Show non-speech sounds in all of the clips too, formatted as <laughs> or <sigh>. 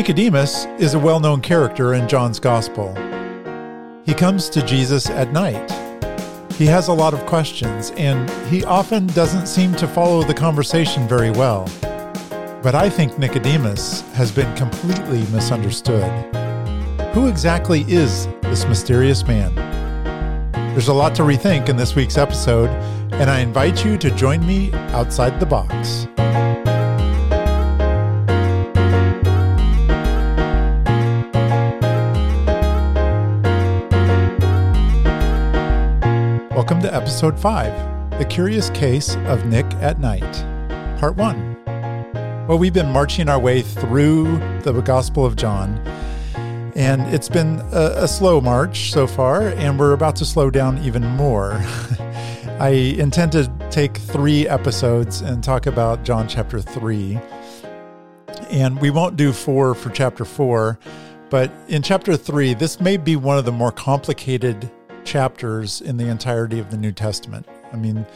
Nicodemus is a well known character in John's Gospel. He comes to Jesus at night. He has a lot of questions, and he often doesn't seem to follow the conversation very well. But I think Nicodemus has been completely misunderstood. Who exactly is this mysterious man? There's a lot to rethink in this week's episode, and I invite you to join me outside the box. Episode 5 The Curious Case of Nick at Night, Part 1. Well, we've been marching our way through the Gospel of John, and it's been a, a slow march so far, and we're about to slow down even more. <laughs> I intend to take three episodes and talk about John chapter 3. And we won't do four for chapter 4, but in chapter 3, this may be one of the more complicated chapters in the entirety of the New Testament. I mean,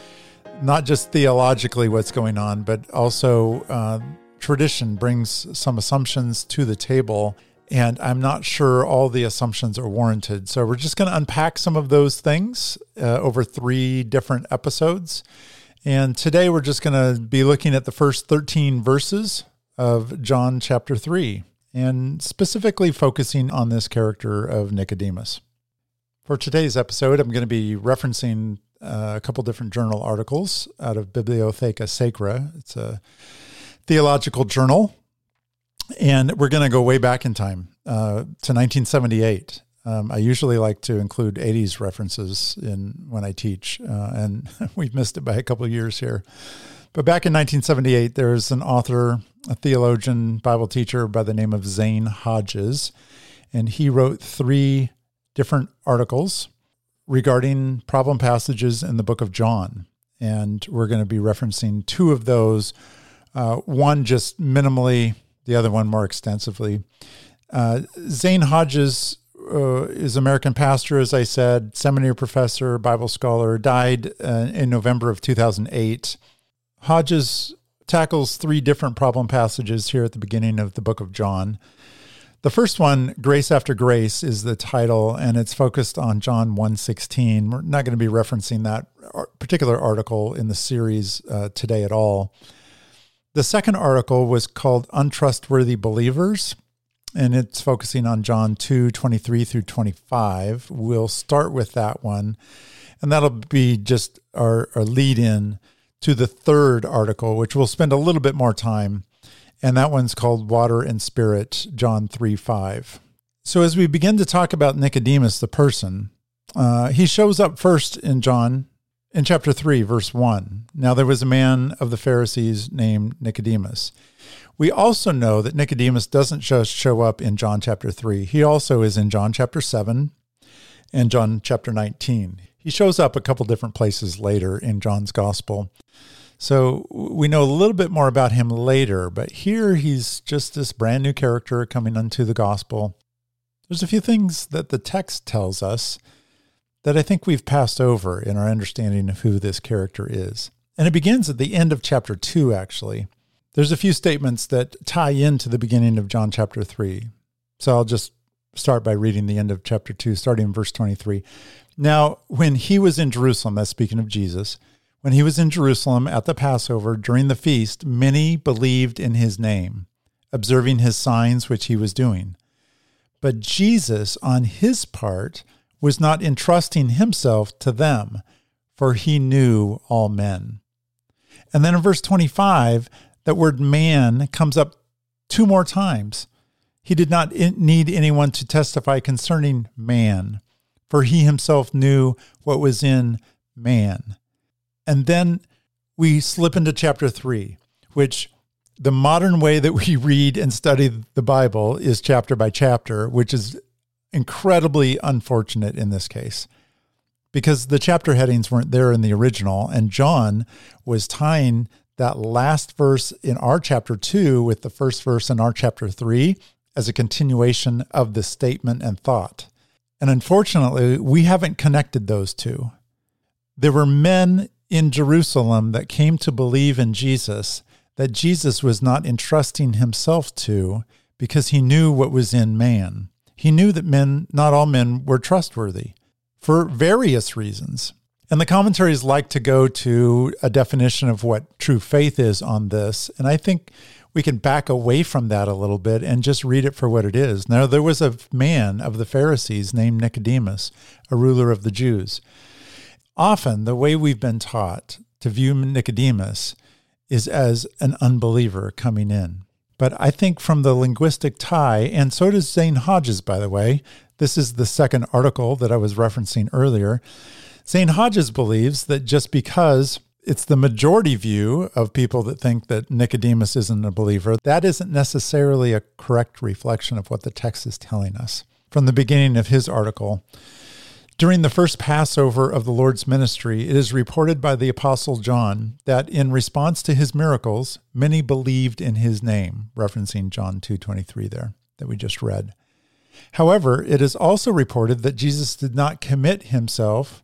not just theologically what's going on, but also uh, tradition brings some assumptions to the table. And I'm not sure all the assumptions are warranted. So we're just going to unpack some of those things uh, over three different episodes. And today we're just going to be looking at the first 13 verses of John chapter 3 and specifically focusing on this character of Nicodemus. For today's episode, I'm going to be referencing uh, a couple different journal articles out of Bibliotheca Sacra. It's a theological journal. And we're going to go way back in time uh, to 1978. Um, I usually like to include 80s references in when I teach, uh, and <laughs> we've missed it by a couple years here. But back in 1978, there's an author, a theologian, Bible teacher by the name of Zane Hodges, and he wrote three different articles regarding problem passages in the book of John. And we're going to be referencing two of those, uh, one just minimally, the other one more extensively. Uh, Zane Hodges uh, is American pastor, as I said, seminary professor, Bible scholar, died uh, in November of 2008. Hodges tackles three different problem passages here at the beginning of the book of John. The first one, Grace After Grace, is the title, and it's focused on John 1.16. We're not going to be referencing that particular article in the series uh, today at all. The second article was called Untrustworthy Believers, and it's focusing on John 2, 23 through 25. We'll start with that one, and that'll be just our, our lead in to the third article, which we'll spend a little bit more time and that one's called Water and Spirit, John 3 5. So, as we begin to talk about Nicodemus, the person, uh, he shows up first in John in chapter 3, verse 1. Now, there was a man of the Pharisees named Nicodemus. We also know that Nicodemus doesn't just show up in John chapter 3, he also is in John chapter 7 and John chapter 19. He shows up a couple different places later in John's gospel. So we know a little bit more about him later, but here he's just this brand new character coming unto the gospel. There's a few things that the text tells us that I think we've passed over in our understanding of who this character is. And it begins at the end of chapter 2, actually. There's a few statements that tie into the beginning of John chapter 3. So I'll just start by reading the end of chapter 2, starting in verse 23. Now, when he was in Jerusalem, that's speaking of Jesus, when he was in Jerusalem at the Passover during the feast, many believed in his name, observing his signs which he was doing. But Jesus, on his part, was not entrusting himself to them, for he knew all men. And then in verse 25, that word man comes up two more times. He did not need anyone to testify concerning man, for he himself knew what was in man. And then we slip into chapter three, which the modern way that we read and study the Bible is chapter by chapter, which is incredibly unfortunate in this case because the chapter headings weren't there in the original. And John was tying that last verse in our chapter two with the first verse in our chapter three as a continuation of the statement and thought. And unfortunately, we haven't connected those two. There were men in Jerusalem that came to believe in Jesus that Jesus was not entrusting himself to because he knew what was in man. He knew that men, not all men, were trustworthy for various reasons. And the commentaries like to go to a definition of what true faith is on this. And I think we can back away from that a little bit and just read it for what it is. Now, there was a man of the Pharisees named Nicodemus, a ruler of the Jews. Often, the way we've been taught to view Nicodemus is as an unbeliever coming in. But I think from the linguistic tie, and so does Zane Hodges, by the way, this is the second article that I was referencing earlier. Zane Hodges believes that just because it's the majority view of people that think that Nicodemus isn't a believer, that isn't necessarily a correct reflection of what the text is telling us. From the beginning of his article, during the first Passover of the Lord's ministry, it is reported by the Apostle John that in response to his miracles, many believed in his name, referencing John 2:23 there that we just read. However, it is also reported that Jesus did not commit himself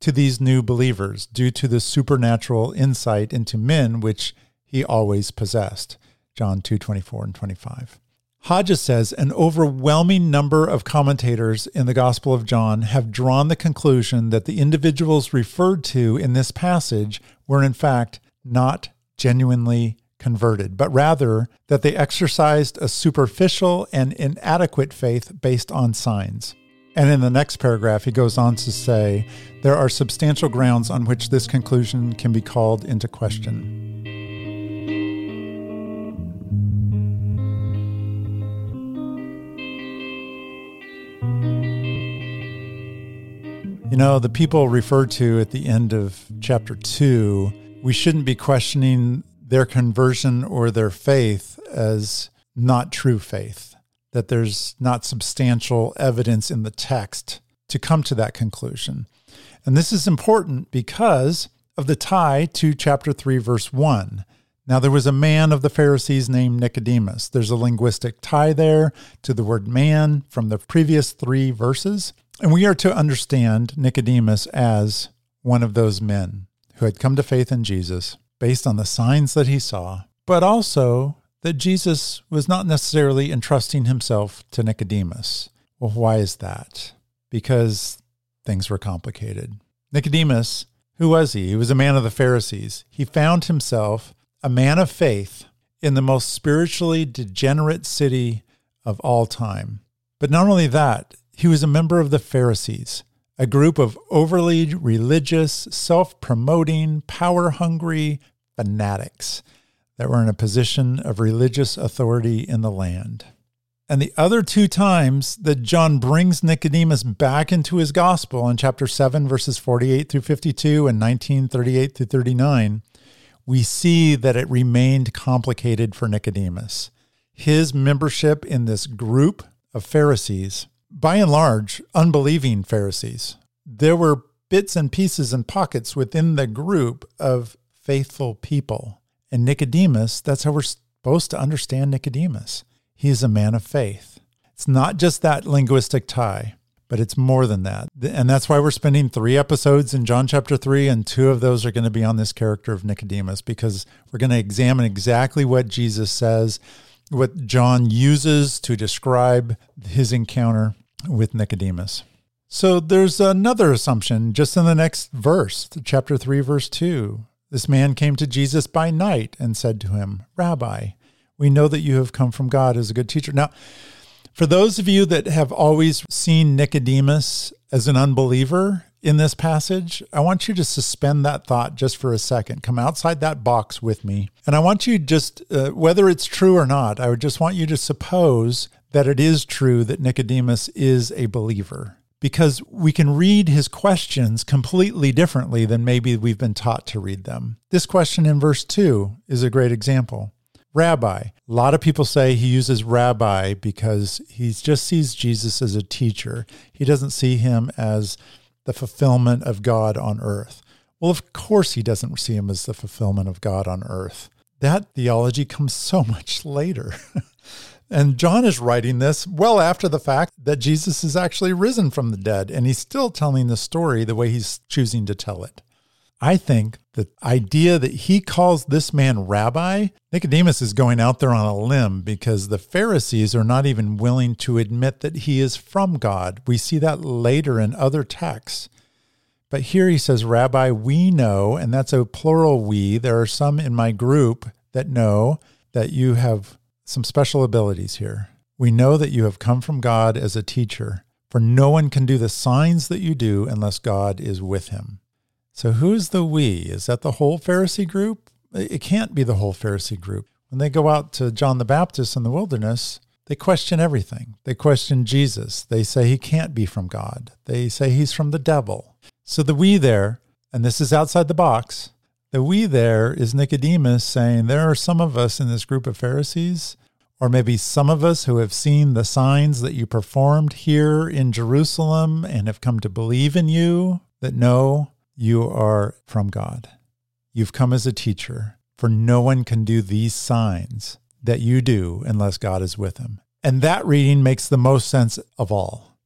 to these new believers due to the supernatural insight into men which he always possessed. John 2:24 and 25. Hodges says an overwhelming number of commentators in the Gospel of John have drawn the conclusion that the individuals referred to in this passage were, in fact, not genuinely converted, but rather that they exercised a superficial and inadequate faith based on signs. And in the next paragraph, he goes on to say there are substantial grounds on which this conclusion can be called into question. You know, the people referred to at the end of chapter two, we shouldn't be questioning their conversion or their faith as not true faith, that there's not substantial evidence in the text to come to that conclusion. And this is important because of the tie to chapter 3, verse 1. Now, there was a man of the Pharisees named Nicodemus. There's a linguistic tie there to the word man from the previous three verses. And we are to understand Nicodemus as one of those men who had come to faith in Jesus based on the signs that he saw, but also that Jesus was not necessarily entrusting himself to Nicodemus. Well, why is that? Because things were complicated. Nicodemus, who was he? He was a man of the Pharisees. He found himself a man of faith in the most spiritually degenerate city of all time. But not only that, he was a member of the Pharisees, a group of overly religious, self promoting, power hungry fanatics that were in a position of religious authority in the land. And the other two times that John brings Nicodemus back into his gospel in chapter 7, verses 48 through 52 and 19, 38 through 39, we see that it remained complicated for Nicodemus. His membership in this group of Pharisees by and large, unbelieving Pharisees. There were bits and pieces and pockets within the group of faithful people. And Nicodemus, that's how we're supposed to understand Nicodemus. He is a man of faith. It's not just that linguistic tie, but it's more than that. And that's why we're spending three episodes in John chapter 3, and two of those are going to be on this character of Nicodemus because we're going to examine exactly what Jesus says, what John uses to describe his encounter with Nicodemus. So there's another assumption just in the next verse, chapter 3, verse 2. This man came to Jesus by night and said to him, Rabbi, we know that you have come from God as a good teacher. Now, for those of you that have always seen Nicodemus as an unbeliever in this passage, I want you to suspend that thought just for a second. Come outside that box with me. And I want you just, uh, whether it's true or not, I would just want you to suppose that it is true that Nicodemus is a believer because we can read his questions completely differently than maybe we've been taught to read them. This question in verse 2 is a great example. Rabbi. A lot of people say he uses rabbi because he just sees Jesus as a teacher. He doesn't see him as the fulfillment of God on earth. Well, of course, he doesn't see him as the fulfillment of God on earth. That theology comes so <laughs> much later. And John is writing this well after the fact that Jesus is actually risen from the dead, and he's still telling the story the way he's choosing to tell it. I think the idea that he calls this man rabbi, Nicodemus is going out there on a limb because the Pharisees are not even willing to admit that he is from God. We see that later in other texts. But here he says, Rabbi, we know, and that's a plural we. There are some in my group that know that you have some special abilities here. We know that you have come from God as a teacher, for no one can do the signs that you do unless God is with him. So who's the we? Is that the whole Pharisee group? It can't be the whole Pharisee group. When they go out to John the Baptist in the wilderness, they question everything. They question Jesus. They say he can't be from God. They say he's from the devil. So the we there, and this is outside the box, the we there is Nicodemus saying there are some of us in this group of Pharisees, or maybe some of us who have seen the signs that you performed here in Jerusalem and have come to believe in you, that know you are from God. You've come as a teacher, for no one can do these signs that you do unless God is with him. And that reading makes the most sense of all.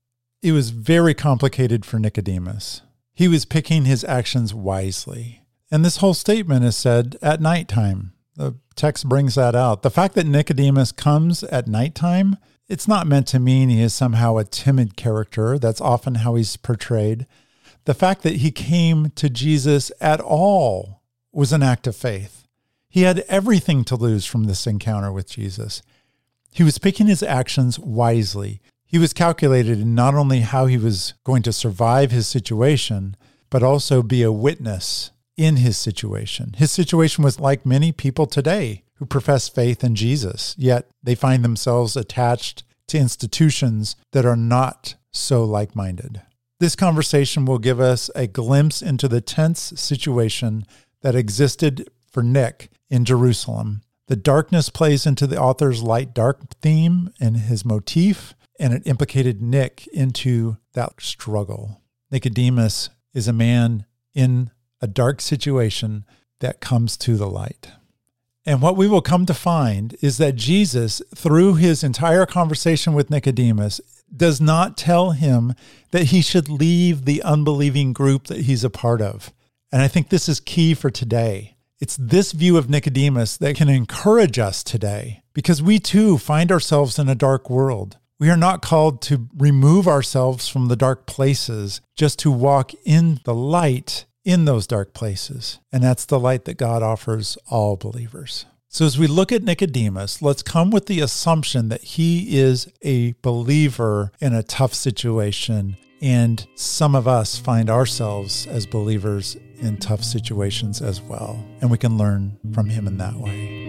It was very complicated for Nicodemus. He was picking his actions wisely. And this whole statement is said at nighttime. The text brings that out. The fact that Nicodemus comes at nighttime, it's not meant to mean he is somehow a timid character. That's often how he's portrayed. The fact that he came to Jesus at all was an act of faith. He had everything to lose from this encounter with Jesus. He was picking his actions wisely. He was calculated in not only how he was going to survive his situation, but also be a witness in his situation. His situation was like many people today who profess faith in Jesus, yet they find themselves attached to institutions that are not so like minded. This conversation will give us a glimpse into the tense situation that existed for Nick in Jerusalem. The darkness plays into the author's light dark theme and his motif, and it implicated Nick into that struggle. Nicodemus is a man in a dark situation that comes to the light. And what we will come to find is that Jesus, through his entire conversation with Nicodemus, does not tell him that he should leave the unbelieving group that he's a part of. And I think this is key for today. It's this view of Nicodemus that can encourage us today because we too find ourselves in a dark world. We are not called to remove ourselves from the dark places, just to walk in the light in those dark places. And that's the light that God offers all believers. So, as we look at Nicodemus, let's come with the assumption that he is a believer in a tough situation. And some of us find ourselves as believers in tough situations as well. And we can learn from him in that way.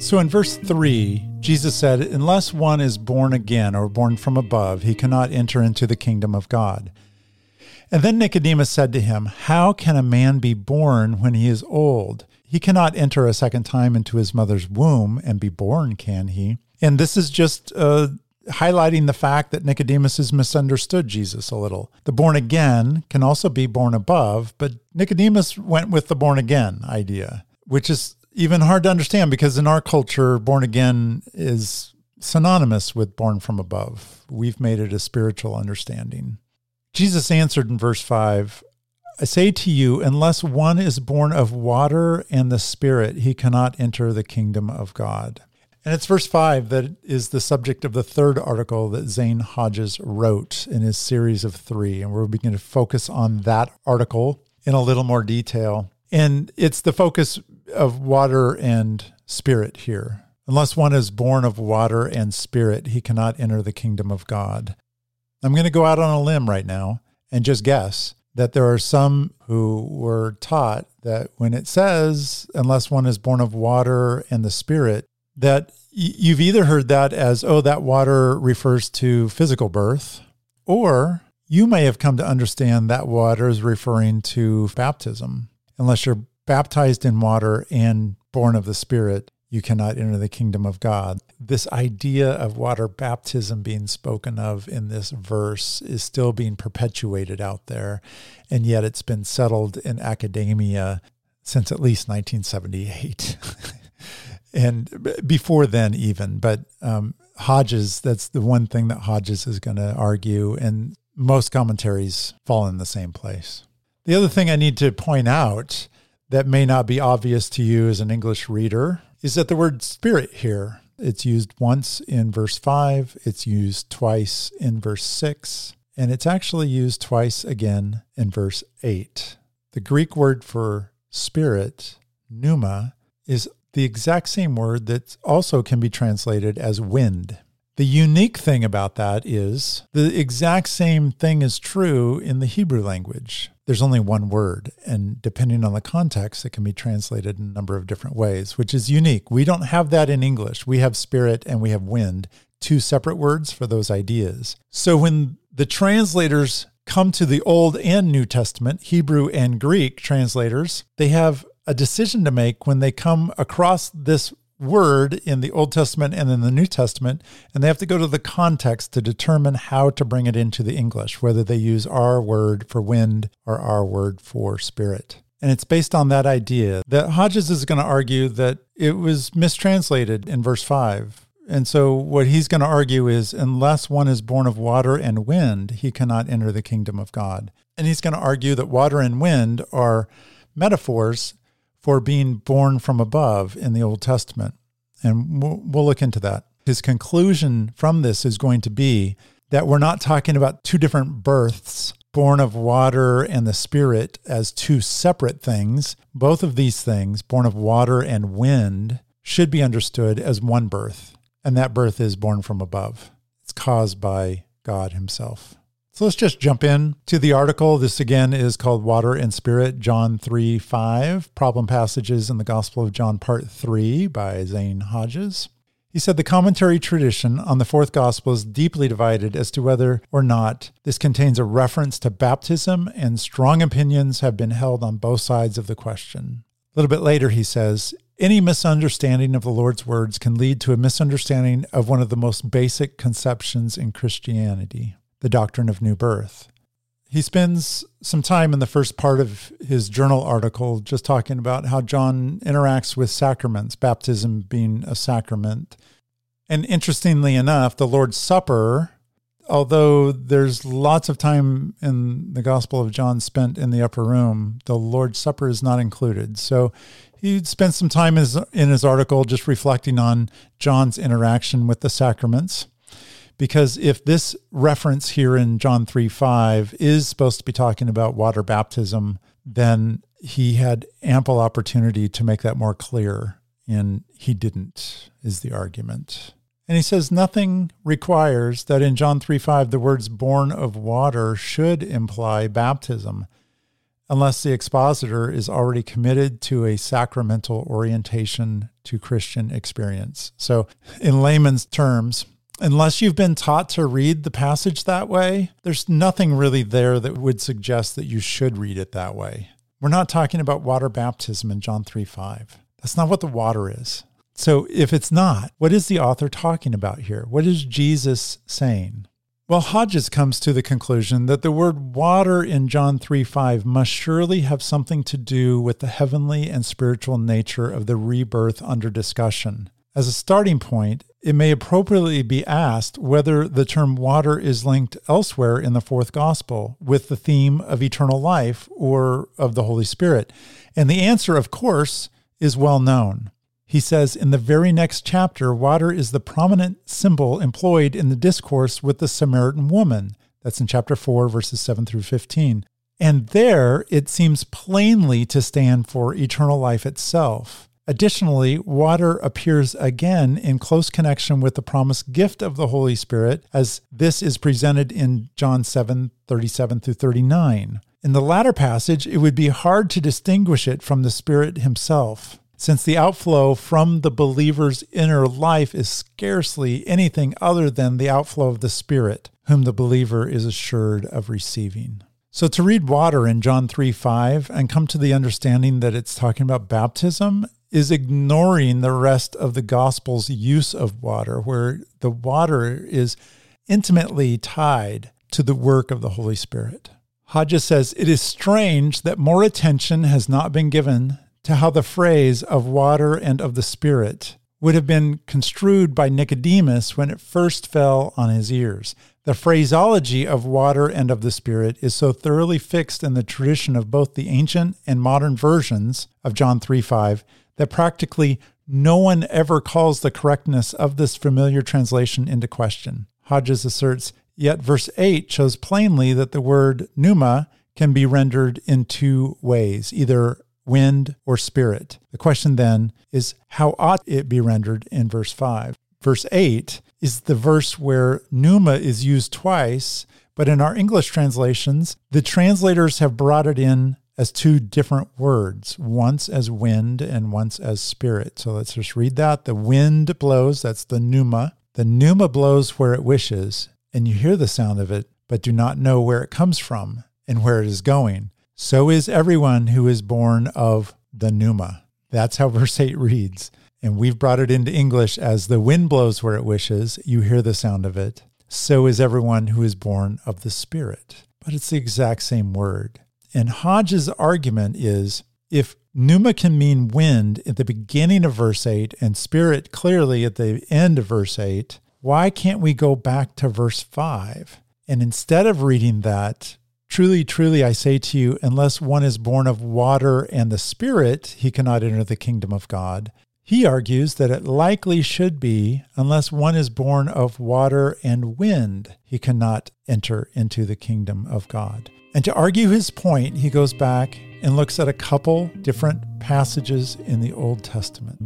So in verse 3, Jesus said, Unless one is born again or born from above, he cannot enter into the kingdom of God. And then Nicodemus said to him, How can a man be born when he is old? He cannot enter a second time into his mother's womb and be born, can he? And this is just uh, highlighting the fact that Nicodemus has misunderstood Jesus a little. The born again can also be born above, but Nicodemus went with the born again idea, which is even hard to understand because in our culture, born again is synonymous with born from above. We've made it a spiritual understanding. Jesus answered in verse 5 I say to you, unless one is born of water and the Spirit, he cannot enter the kingdom of God. And it's verse 5 that is the subject of the third article that Zane Hodges wrote in his series of three. And we're beginning to focus on that article in a little more detail. And it's the focus of water and spirit here. Unless one is born of water and spirit, he cannot enter the kingdom of God. I'm going to go out on a limb right now and just guess that there are some who were taught that when it says, unless one is born of water and the spirit, that you've either heard that as, oh, that water refers to physical birth, or you may have come to understand that water is referring to baptism. Unless you're baptized in water and born of the Spirit, you cannot enter the kingdom of God. This idea of water baptism being spoken of in this verse is still being perpetuated out there, and yet it's been settled in academia since at least 1978. <laughs> and before then even. But um, Hodges, that's the one thing that Hodges is going to argue, and most commentaries fall in the same place. The other thing I need to point out that may not be obvious to you as an English reader is that the word spirit here it's used once in verse 5, it's used twice in verse 6, and it's actually used twice again in verse 8. The Greek word for spirit, pneuma, is the exact same word that also can be translated as wind. The unique thing about that is the exact same thing is true in the Hebrew language. There's only one word, and depending on the context, it can be translated in a number of different ways, which is unique. We don't have that in English. We have spirit and we have wind, two separate words for those ideas. So when the translators come to the Old and New Testament, Hebrew and Greek translators, they have a decision to make when they come across this word in the Old Testament and in the New Testament, and they have to go to the context to determine how to bring it into the English, whether they use our word for wind or our word for spirit. And it's based on that idea that Hodges is going to argue that it was mistranslated in verse 5. And so, what he's going to argue is, unless one is born of water and wind, he cannot enter the kingdom of God. And he's going to argue that water and wind are metaphors for being born from above in the Old Testament. And we'll, we'll look into that. His conclusion from this is going to be that we're not talking about two different births, born of water and the spirit, as two separate things. Both of these things, born of water and wind, should be understood as one birth. And that birth is born from above. It's caused by God Himself. So let's just jump in to the article. This again is called Water and Spirit, John 3 5, Problem Passages in the Gospel of John, Part 3 by Zane Hodges. He said the commentary tradition on the fourth gospel is deeply divided as to whether or not this contains a reference to baptism, and strong opinions have been held on both sides of the question. A little bit later, he says, any misunderstanding of the Lord's words can lead to a misunderstanding of one of the most basic conceptions in Christianity the doctrine of new birth. He spends some time in the first part of his journal article just talking about how John interacts with sacraments, baptism being a sacrament. And interestingly enough, the Lord's Supper, although there's lots of time in the Gospel of John spent in the upper room, the Lord's Supper is not included. So he spent some time in his, in his article just reflecting on John's interaction with the sacraments. Because if this reference here in John 3 5 is supposed to be talking about water baptism, then he had ample opportunity to make that more clear, and he didn't, is the argument. And he says nothing requires that in John 3 5 the words born of water should imply baptism, unless the expositor is already committed to a sacramental orientation to Christian experience. So, in layman's terms, unless you've been taught to read the passage that way, there's nothing really there that would suggest that you should read it that way. We're not talking about water baptism in John 3 5. That's not what the water is. So if it's not, what is the author talking about here? What is Jesus saying? Well, Hodges comes to the conclusion that the word water in John 3 5 must surely have something to do with the heavenly and spiritual nature of the rebirth under discussion. As a starting point, it may appropriately be asked whether the term water is linked elsewhere in the fourth gospel with the theme of eternal life or of the Holy Spirit. And the answer, of course, is well known. He says in the very next chapter, water is the prominent symbol employed in the discourse with the Samaritan woman. That's in chapter 4, verses 7 through 15. And there it seems plainly to stand for eternal life itself. Additionally, water appears again in close connection with the promised gift of the Holy Spirit, as this is presented in John 7 37 through 39. In the latter passage, it would be hard to distinguish it from the Spirit Himself, since the outflow from the believer's inner life is scarcely anything other than the outflow of the Spirit, whom the believer is assured of receiving. So, to read water in John 3 5 and come to the understanding that it's talking about baptism is ignoring the rest of the gospel's use of water, where the water is intimately tied to the work of the Holy Spirit. Hodges says it is strange that more attention has not been given to how the phrase of water and of the Spirit would have been construed by Nicodemus when it first fell on his ears. The phraseology of water and of the Spirit is so thoroughly fixed in the tradition of both the ancient and modern versions of John 3 5 that practically no one ever calls the correctness of this familiar translation into question. Hodges asserts, yet verse 8 shows plainly that the word pneuma can be rendered in two ways, either wind or spirit. The question then is how ought it be rendered in verse 5? Verse 8 is the verse where pneuma is used twice, but in our English translations, the translators have brought it in as two different words, once as wind and once as spirit. So let's just read that. The wind blows, that's the pneuma. The pneuma blows where it wishes, and you hear the sound of it, but do not know where it comes from and where it is going. So is everyone who is born of the pneuma. That's how <laughs> verse 8 reads. And we've brought it into English as the wind blows where it wishes, you hear the sound of it. So is everyone who is born of the Spirit. But it's the exact same word. And Hodges' argument is if pneuma can mean wind at the beginning of verse 8 and spirit clearly at the end of verse 8, why can't we go back to verse 5? And instead of reading that, truly, truly, I say to you, unless one is born of water and the Spirit, he cannot enter the kingdom of God. He argues that it likely should be, unless one is born of water and wind, he cannot enter into the kingdom of God. And to argue his point, he goes back and looks at a couple different passages in the Old Testament.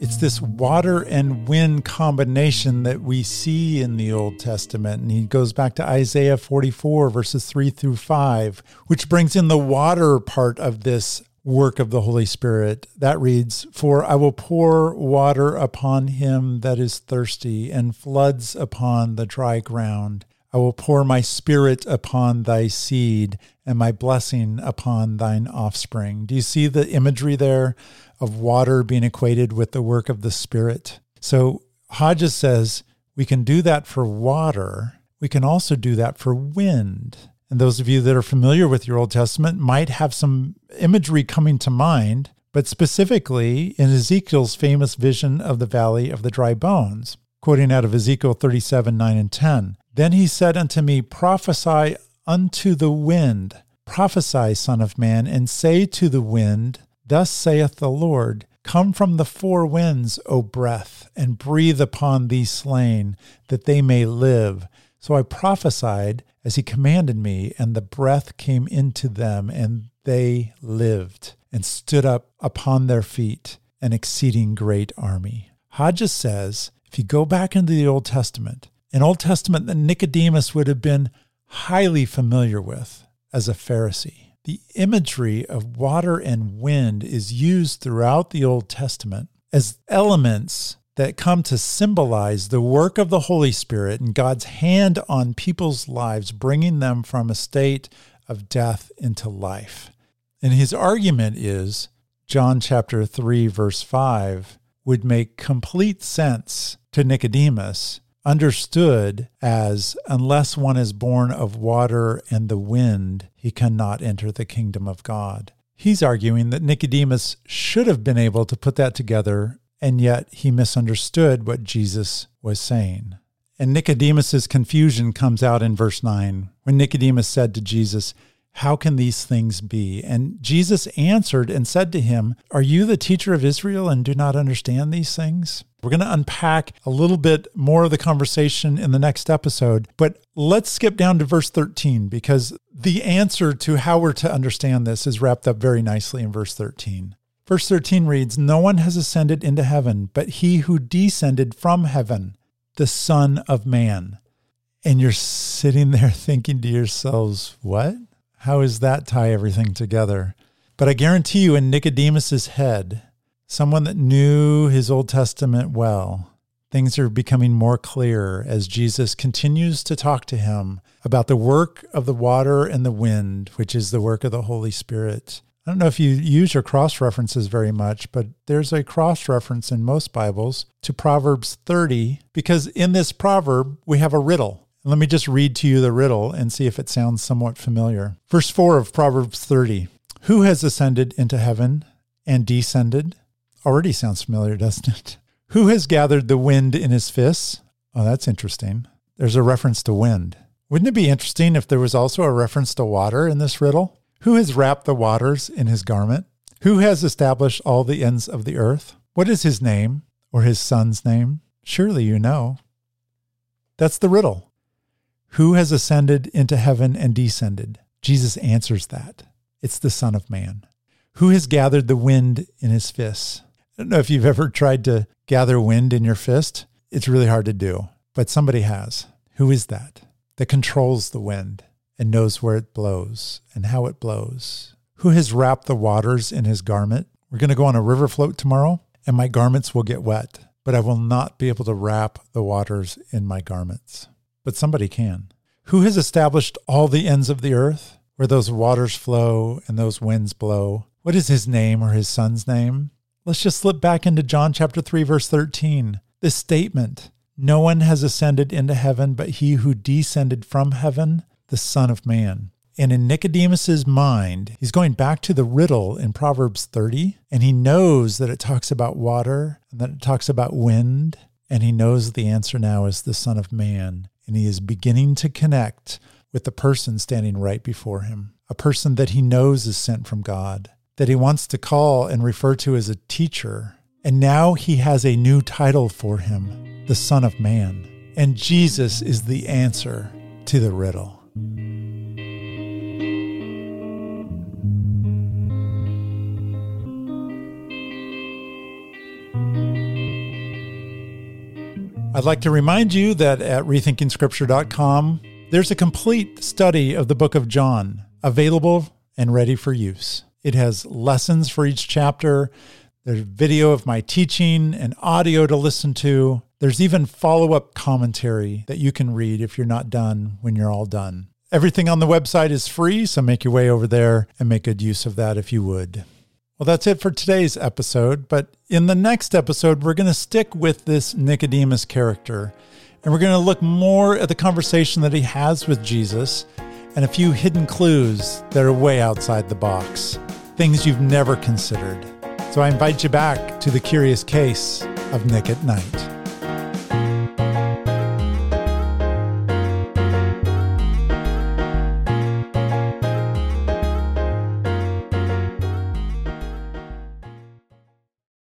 It's this water and wind combination that we see in the Old Testament. And he goes back to Isaiah 44, verses 3 through 5, which brings in the water part of this work of the Holy Spirit. That reads, For I will pour water upon him that is thirsty, and floods upon the dry ground. I will pour my spirit upon thy seed and my blessing upon thine offspring. Do you see the imagery there of water being equated with the work of the Spirit. So Hodges says we can do that for water. We can also do that for wind. And those of you that are familiar with your Old Testament might have some imagery coming to mind, but specifically in Ezekiel's famous vision of the valley of the dry bones, quoting out of Ezekiel 37 9 and 10. Then he said unto me, Prophesy unto the wind, prophesy, Son of Man, and say to the wind, Thus saith the Lord Come from the four winds, O breath, and breathe upon these slain, that they may live. So I prophesied as he commanded me, and the breath came into them, and they lived, and stood up upon their feet, an exceeding great army. Hodges says if you go back into the Old Testament, an Old Testament that Nicodemus would have been highly familiar with as a Pharisee, the imagery of water and wind is used throughout the Old Testament as elements that come to symbolize the work of the Holy Spirit and God's hand on people's lives, bringing them from a state of death into life. And his argument is John chapter 3, verse 5 would make complete sense to Nicodemus understood as unless one is born of water and the wind, he cannot enter the kingdom of God. He's arguing that Nicodemus should have been able to put that together, and yet he misunderstood what Jesus was saying. And Nicodemus's confusion comes out in verse 9 when Nicodemus said to Jesus, how can these things be? And Jesus answered and said to him, Are you the teacher of Israel and do not understand these things? We're going to unpack a little bit more of the conversation in the next episode, but let's skip down to verse 13 because the answer to how we're to understand this is wrapped up very nicely in verse 13. Verse 13 reads, No one has ascended into heaven, but he who descended from heaven, the Son of Man. And you're sitting there <laughs> thinking to yourselves, What? How does that tie everything together? But I guarantee you, in Nicodemus's head, someone that knew his Old Testament well, things are becoming more clear as Jesus continues to talk to him about the work of the water and the wind, which is the work of the Holy Spirit. I don't know if you use your cross references very much, but there's a cross reference in most Bibles to Proverbs 30 because in this proverb we have a riddle Let me just read to you the riddle and see if it sounds somewhat familiar. Verse 4 of Proverbs 30 Who has ascended into heaven and descended? Already sounds familiar, doesn't it? <laughs> Who has gathered the wind in his fists? Oh, that's interesting. There's a reference to wind. Wouldn't it be interesting if there was also a reference to water in this riddle? Who has wrapped the waters in his garment? Who has established all the ends of the earth? What is his name or his son's name? Surely you know. That's the riddle. Who has ascended into heaven and descended? Jesus answers that. It's the Son of Man. Who has gathered the wind in his fists? I don't know if you've ever tried to gather wind in your fist. It's really hard to do, but somebody has. Who is that? That controls the wind and knows where it blows and how it blows. Who has wrapped the waters in his garment? We're going to go on a river float tomorrow, and my garments will get wet, but I will not be able to wrap the waters in my garments. But somebody can. Who has established all the ends of the earth, where those waters flow and those winds blow? What is his name or his son's name? Let's just slip back into John chapter 3, verse 13. This statement No one has ascended into heaven but he who descended from heaven, the Son of Man. And in Nicodemus's mind, he's going back to the riddle in Proverbs 30, and he knows that it talks about water and that it talks about wind, and he knows the answer now is the Son of Man. And he is beginning to connect with the person standing right before him, a person that he knows is sent from God that he wants to call and refer to as a teacher. And now he has a new title for him, the Son of Man. And Jesus is the answer to the riddle. I'd like to remind you that at rethinkingscripture.com, there's a complete study of the book of John available and ready for use. It has lessons for each chapter. There's video of my teaching and audio to listen to. There's even follow up commentary that you can read if you're not done when you're all done. Everything on the website is free, so make your way over there and make good use of that if you would. Well, that's it for today's episode. But in the next episode, we're going to stick with this Nicodemus character and we're going to look more at the conversation that he has with Jesus and a few hidden clues that are way outside the box things you've never considered. So I invite you back to the curious case of Nick at Night.